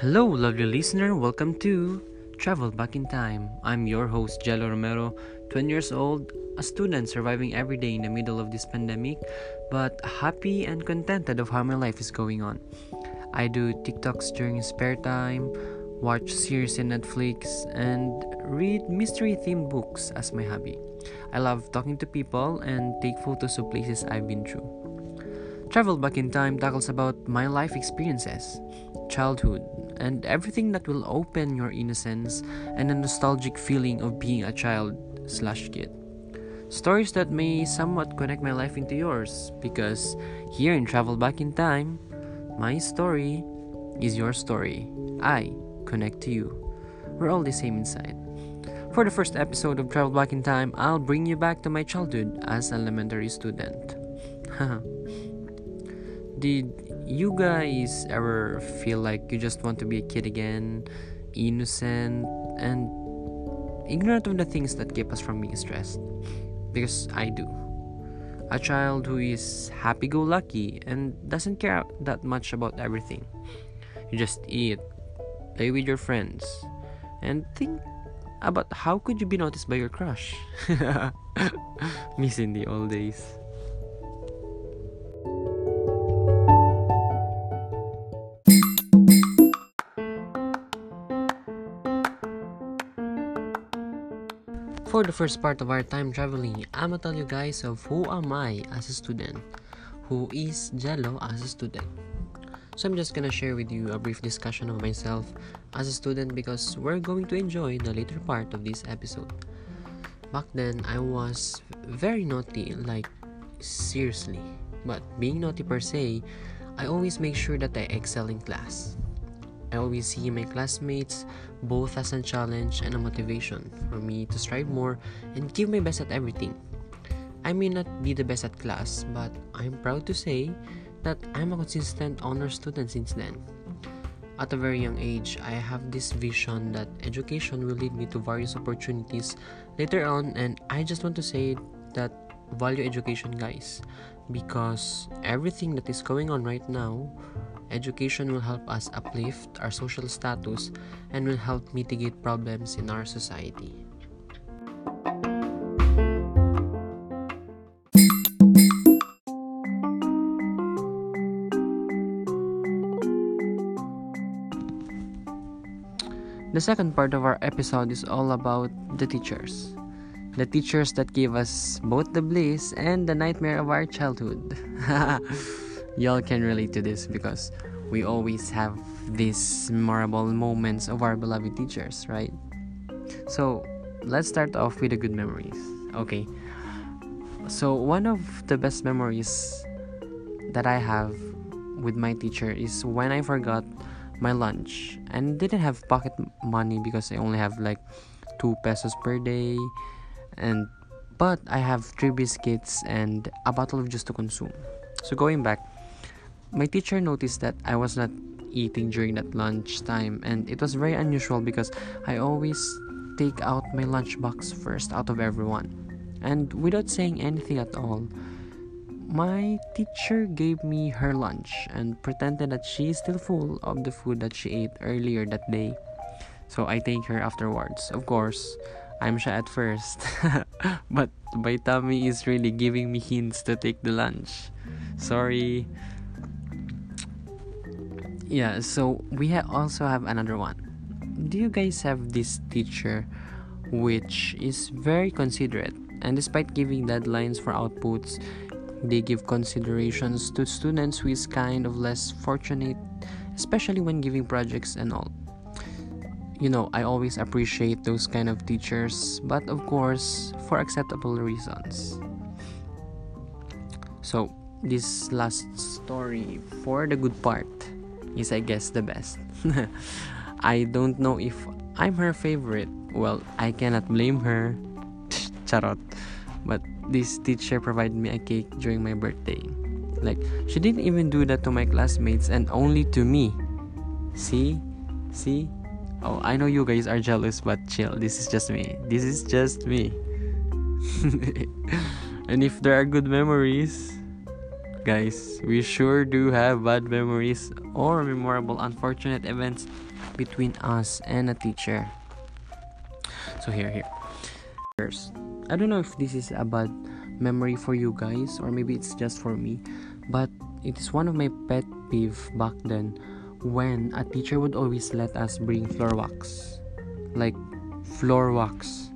Hello, lovely listener. Welcome to Travel Back in Time. I'm your host, Jello Romero, 20 years old, a student surviving every day in the middle of this pandemic, but happy and contented of how my life is going on. I do TikToks during spare time, watch series in Netflix, and read mystery themed books as my hobby. I love talking to people and take photos of places I've been through. Travel Back in Time tackles about my life experiences, childhood, and everything that will open your innocence and a nostalgic feeling of being a child slash kid. Stories that may somewhat connect my life into yours because here in Travel Back in Time, my story is your story. I connect to you. We're all the same inside. For the first episode of Travel Back in Time, I'll bring you back to my childhood as an elementary student. Did you guys ever feel like you just want to be a kid again, innocent, and ignorant of the things that keep us from being stressed? Because I do. A child who is happy go lucky and doesn't care that much about everything. You just eat, play with your friends, and think about how could you be noticed by your crush. Missing the old days. For the first part of our time traveling, I'ma tell you guys of who am I as a student, who is Jello as a student. So I'm just gonna share with you a brief discussion of myself as a student because we're going to enjoy the later part of this episode. Back then, I was very naughty, like seriously. But being naughty per se, I always make sure that I excel in class. I always see my classmates both as a challenge and a motivation for me to strive more and give my best at everything. I may not be the best at class, but I'm proud to say that I'm a consistent honor student since then. At a very young age, I have this vision that education will lead me to various opportunities later on, and I just want to say that value education, guys, because everything that is going on right now Education will help us uplift our social status and will help mitigate problems in our society. The second part of our episode is all about the teachers. The teachers that gave us both the bliss and the nightmare of our childhood. y'all can relate to this because we always have these memorable moments of our beloved teachers, right? So let's start off with the good memories. Okay. So one of the best memories that I have with my teacher is when I forgot my lunch and didn't have pocket money because I only have like two pesos per day and but I have three biscuits and a bottle of juice to consume. So going back, my teacher noticed that I was not eating during that lunch time and it was very unusual because I always take out my lunchbox first out of everyone. And without saying anything at all, my teacher gave me her lunch and pretended that she is still full of the food that she ate earlier that day. So I thank her afterwards. Of course, I'm shy at first, but my tummy is really giving me hints to take the lunch. Sorry yeah so we ha- also have another one. Do you guys have this teacher which is very considerate? And despite giving deadlines for outputs they give considerations to students who is kind of less fortunate especially when giving projects and all. You know i always appreciate those kind of teachers but of course for acceptable reasons. So this last story for the good part is I guess the best. I don't know if I'm her favorite. Well, I cannot blame her. Charot. But this teacher provided me a cake during my birthday. Like, she didn't even do that to my classmates and only to me. See? See? Oh, I know you guys are jealous, but chill. This is just me. This is just me. and if there are good memories, guys, we sure do have bad memories or memorable unfortunate events between us and a teacher. So here, here. First, I don't know if this is a bad memory for you guys or maybe it's just for me, but it is one of my pet peeve back then when a teacher would always let us bring floor wax. Like floor wax.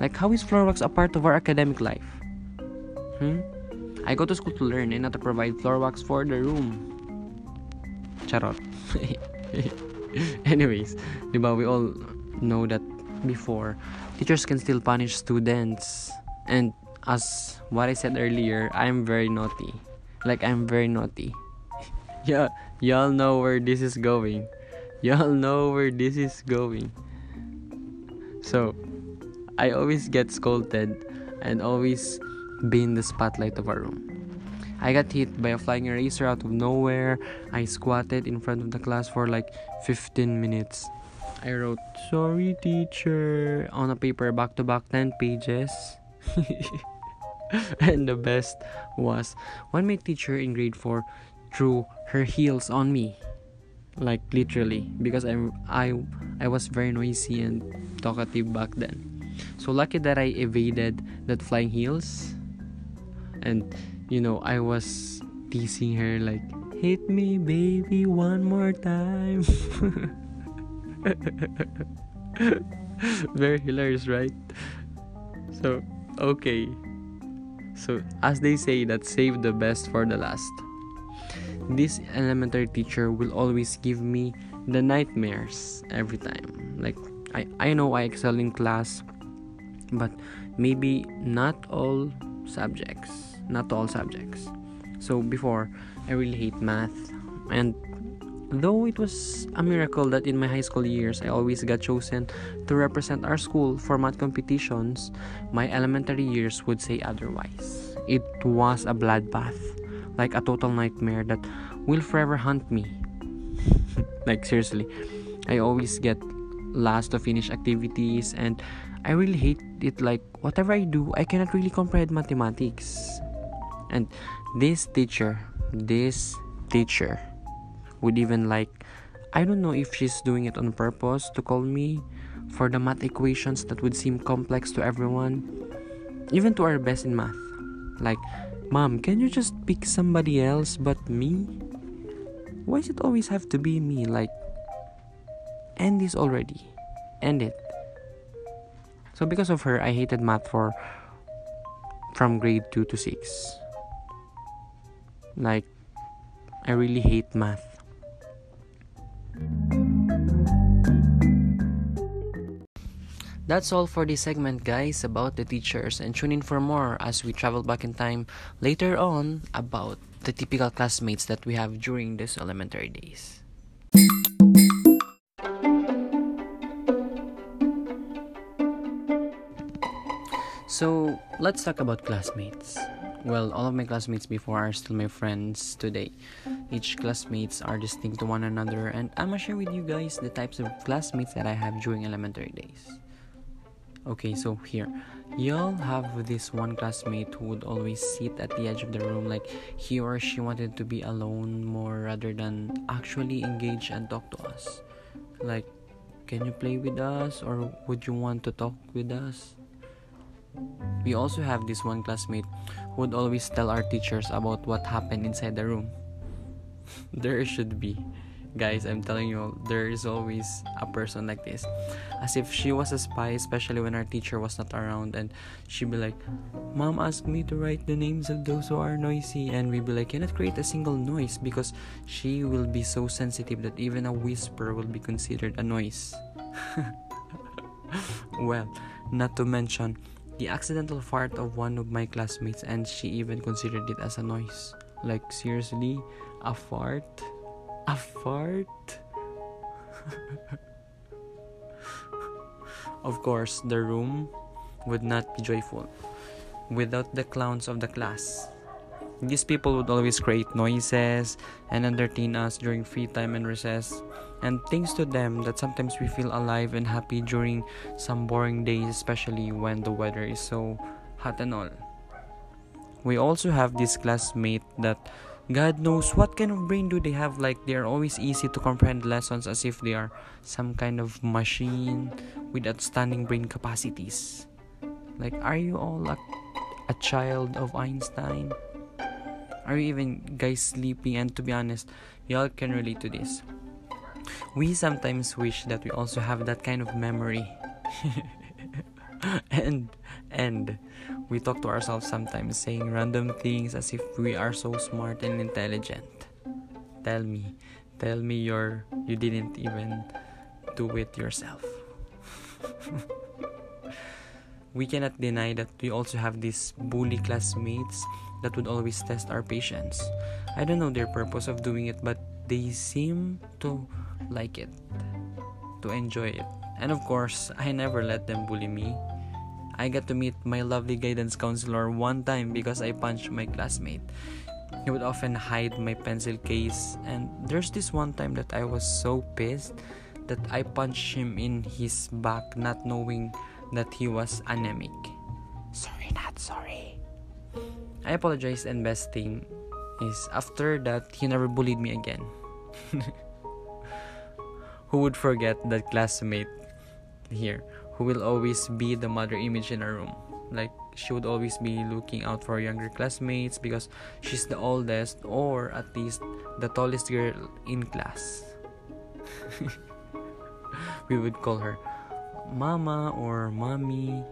Like how is floor wax a part of our academic life? Hmm? I go to school to learn and not to provide floor wax for the room. Charot. Anyways, diba we all know that before teachers can still punish students and as what I said earlier, I'm very naughty. Like I'm very naughty. yeah, y'all know where this is going. Y'all know where this is going. So, I always get scolded and always be in the spotlight of our room. I got hit by a flying eraser out of nowhere. I squatted in front of the class for like 15 minutes. I wrote, Sorry, teacher, on a paper back to back 10 pages. and the best was when my teacher in grade 4 threw her heels on me like literally because I'm I I was very noisy and talkative back then. So lucky that I evaded that flying heels and you know I was teasing her like hit me baby one more time. very hilarious, right? So okay. So, as they say, that save the best for the last. This elementary teacher will always give me the nightmares every time. Like, I, I know I excel in class, but maybe not all subjects. Not all subjects. So, before, I really hate math. And Though it was a miracle that in my high school years I always got chosen to represent our school for math competitions, my elementary years would say otherwise. It was a bloodbath, like a total nightmare that will forever haunt me. like seriously, I always get last to finish activities and I really hate it like whatever I do, I cannot really comprehend mathematics. And this teacher, this teacher would even like I don't know if she's doing it on purpose to call me for the math equations that would seem complex to everyone, even to our best in math. Like, Mom, can you just pick somebody else but me? Why does it always have to be me? Like, end this already. End it. So because of her, I hated math for from grade 2 to 6. Like, I really hate math. That's all for this segment, guys, about the teachers, and tune in for more as we travel back in time later on about the typical classmates that we have during these elementary days. So, let's talk about classmates. Well, all of my classmates before are still my friends today. Each classmates are distinct to one another, and I'm gonna share with you guys the types of classmates that I have during elementary days. Okay, so here, y'all have this one classmate who would always sit at the edge of the room, like he or she wanted to be alone more rather than actually engage and talk to us. Like, can you play with us, or would you want to talk with us? We also have this one classmate who would always tell our teachers about what happened inside the room. there should be. Guys, I'm telling you, there is always a person like this. As if she was a spy, especially when our teacher was not around, and she'd be like, Mom asked me to write the names of those who are noisy, and we'd be like, cannot create a single noise because she will be so sensitive that even a whisper will be considered a noise. well, not to mention, the accidental fart of one of my classmates and she even considered it as a noise. Like seriously, a fart? A fart? of course, the room would not be joyful without the clowns of the class. These people would always create noises and entertain us during free time and recess. And thanks to them that sometimes we feel alive and happy during some boring days, especially when the weather is so hot and all. We also have this classmate that God knows what kind of brain do they have. Like they are always easy to comprehend lessons as if they are some kind of machine with outstanding brain capacities. Like, are you all a, a child of Einstein? Are you even guys sleeping? And to be honest, y'all can relate to this. We sometimes wish that we also have that kind of memory. and and we talk to ourselves sometimes saying random things as if we are so smart and intelligent. Tell me, tell me you're you didn't even do it yourself. we cannot deny that we also have these bully classmates that would always test our patience. I don't know their purpose of doing it, but they seem to like it, to enjoy it. And of course, I never let them bully me. I got to meet my lovely guidance counselor one time because I punched my classmate. He would often hide my pencil case, and there's this one time that I was so pissed that I punched him in his back, not knowing that he was anemic. Sorry, not sorry. I apologize, and best thing is after that, he never bullied me again. Who would forget that classmate here? who will always be the mother image in our room. Like she would always be looking out for younger classmates because she's the oldest or at least the tallest girl in class. we would call her mama or mommy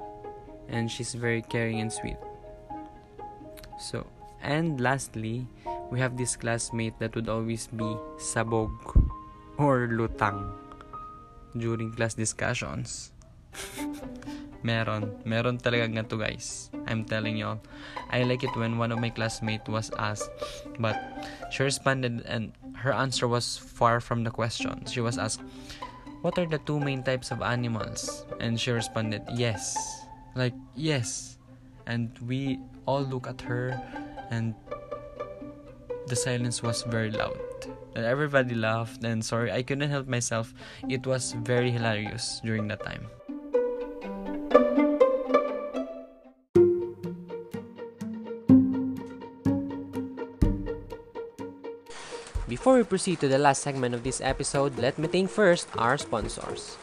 and she's very caring and sweet. So, and lastly, we have this classmate that would always be sabog or lutang during class discussions. meron. Meron talaga nga to guys. I'm telling y'all. I like it when one of my classmates was asked, but she responded and her answer was far from the question. She was asked, what are the two main types of animals? And she responded, yes. Like, yes. And we all look at her and the silence was very loud. And everybody laughed and sorry, I couldn't help myself. It was very hilarious during that time. Before we proceed to the last segment of this episode, let me thank first our sponsors.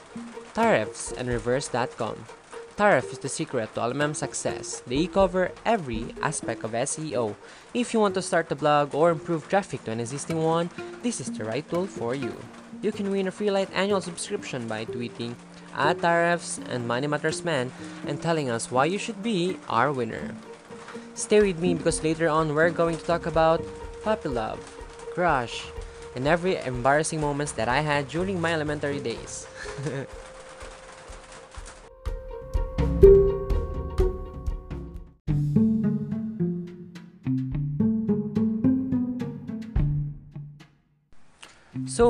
Tariffs and Reverse.com. Tariff is the secret to LMM success. They cover every aspect of SEO. If you want to start a blog or improve traffic to an existing one, this is the right tool for you. You can win a free light annual subscription by tweeting at Tariffs and Money Matters Man and telling us why you should be our winner. Stay with me because later on we're going to talk about puppy love crush, and every embarrassing moments that I had during my elementary days.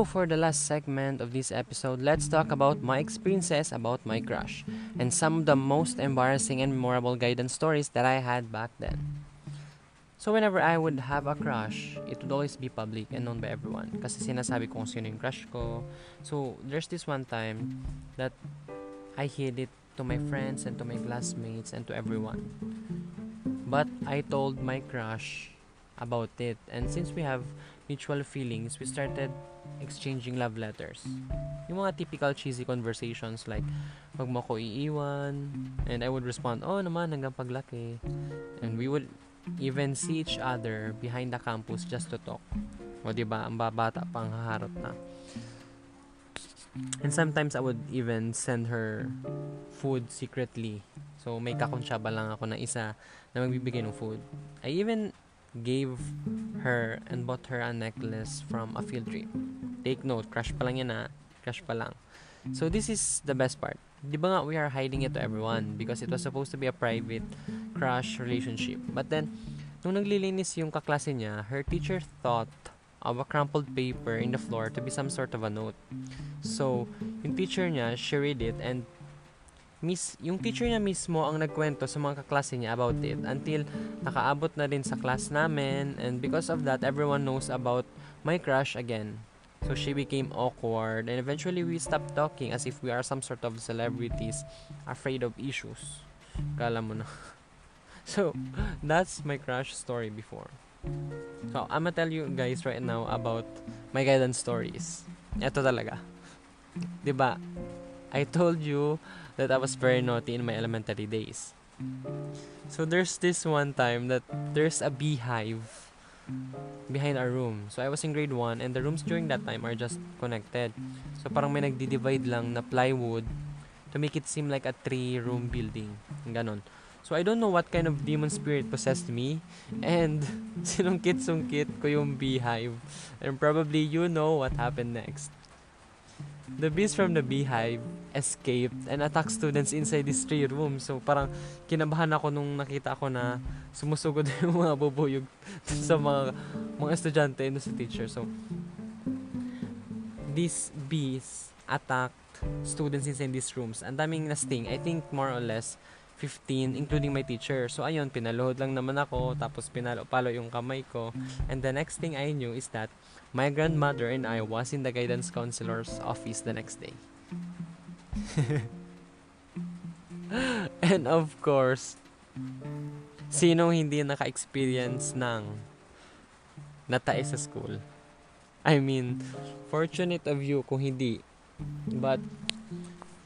So, for the last segment of this episode, let's talk about my experiences about my crush and some of the most embarrassing and memorable guidance stories that I had back then. So whenever I would have a crush, it would always be public and known by everyone. Kasi sinasabi ko kung sino yung crush ko. So there's this one time that I hid it to my friends and to my classmates and to everyone. But I told my crush about it. And since we have mutual feelings, we started exchanging love letters. Yung mga typical cheesy conversations like, wag mo ko iiwan. And I would respond, oh naman, hanggang paglaki. And we would even see each other behind the campus just to talk. O, di ba? Ang babata pang haharap na. And sometimes I would even send her food secretly. So, may kakonsyaba lang ako na isa na magbibigay ng food. I even gave her and bought her a necklace from a field trip. Take note, crush pa lang yan ha. Crush pa lang. So, this is the best part. Di ba nga, we are hiding it to everyone because it was supposed to be a private crush relationship. But then, nung naglilinis yung kaklase niya, her teacher thought of a crumpled paper in the floor to be some sort of a note. So, yung teacher niya, she read it and miss, yung teacher niya mismo ang nagkwento sa mga kaklase niya about it until nakaabot na din sa class namin and because of that, everyone knows about my crush again. So she became awkward and eventually we stopped talking as if we are some sort of celebrities afraid of issues. Kala mo na. so, that's my crush story before. So, I'm gonna tell you guys right now about my guidance stories. Ito talaga. 'Di ba? I told you that I was very naughty in my elementary days. So there's this one time that there's a beehive behind our room. So I was in grade 1 and the rooms during that time are just connected. So parang may nagdi-divide lang na plywood to make it seem like a three-room building. Ganon. So I don't know what kind of demon spirit possessed me and sinungkit-sungkit ko yung beehive. And probably you know what happened next. The bees from the beehive escaped and attacked students inside this three room. So parang kinabahan ako nung nakita ko na sumusugod yung mga bubuyog sa mga mga estudyante and sa teacher. So these bees attacked students inside these rooms. Ang daming na-sting. I think more or less 15, including my teacher. So, ayun, pinaluhod lang naman ako, tapos pinalo-palo yung kamay ko. And the next thing I knew is that my grandmother and I was in the guidance counselor's office the next day. and of course, sino hindi naka-experience ng natae sa school? I mean, fortunate of you kung hindi. But,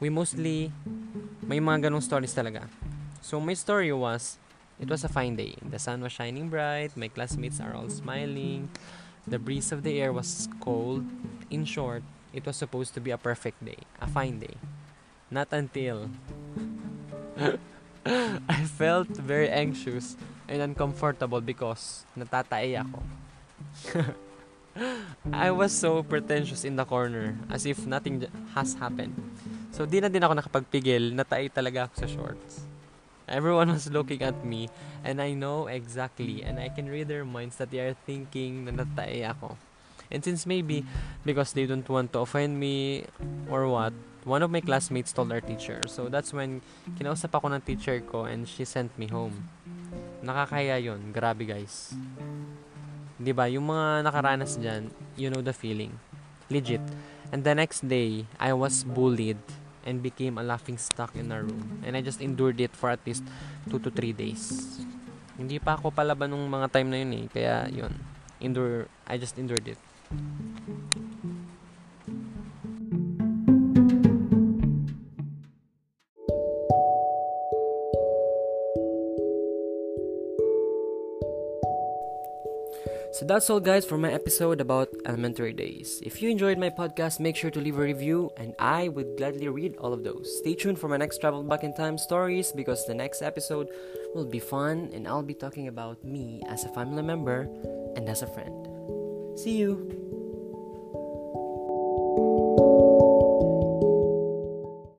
we mostly, may mga ganong stories talaga. So my story was, it was a fine day. The sun was shining bright, my classmates are all smiling, the breeze of the air was cold. In short, it was supposed to be a perfect day, a fine day. Not until I felt very anxious and uncomfortable because natatae ako. I was so pretentious in the corner as if nothing has happened. So di na din ako nakapagpigil, natay talaga ako sa shorts. Everyone was looking at me and I know exactly and I can read their minds that they are thinking na natae ako. And since maybe because they don't want to offend me or what, one of my classmates told our teacher. So that's when kinausap ako ng teacher ko and she sent me home. Nakakaya yon Grabe guys. 'Di ba Yung mga nakaranas dyan, you know the feeling. Legit. And the next day, I was bullied and became a laughing stock in our room. And I just endured it for at least 2 to 3 days. Hindi pa ako palaban nung mga time na yun eh. Kaya yun. Endure, I just endured it. So that's all, guys, for my episode about elementary days. If you enjoyed my podcast, make sure to leave a review, and I would gladly read all of those. Stay tuned for my next Travel Back in Time stories because the next episode will be fun, and I'll be talking about me as a family member and as a friend. See you!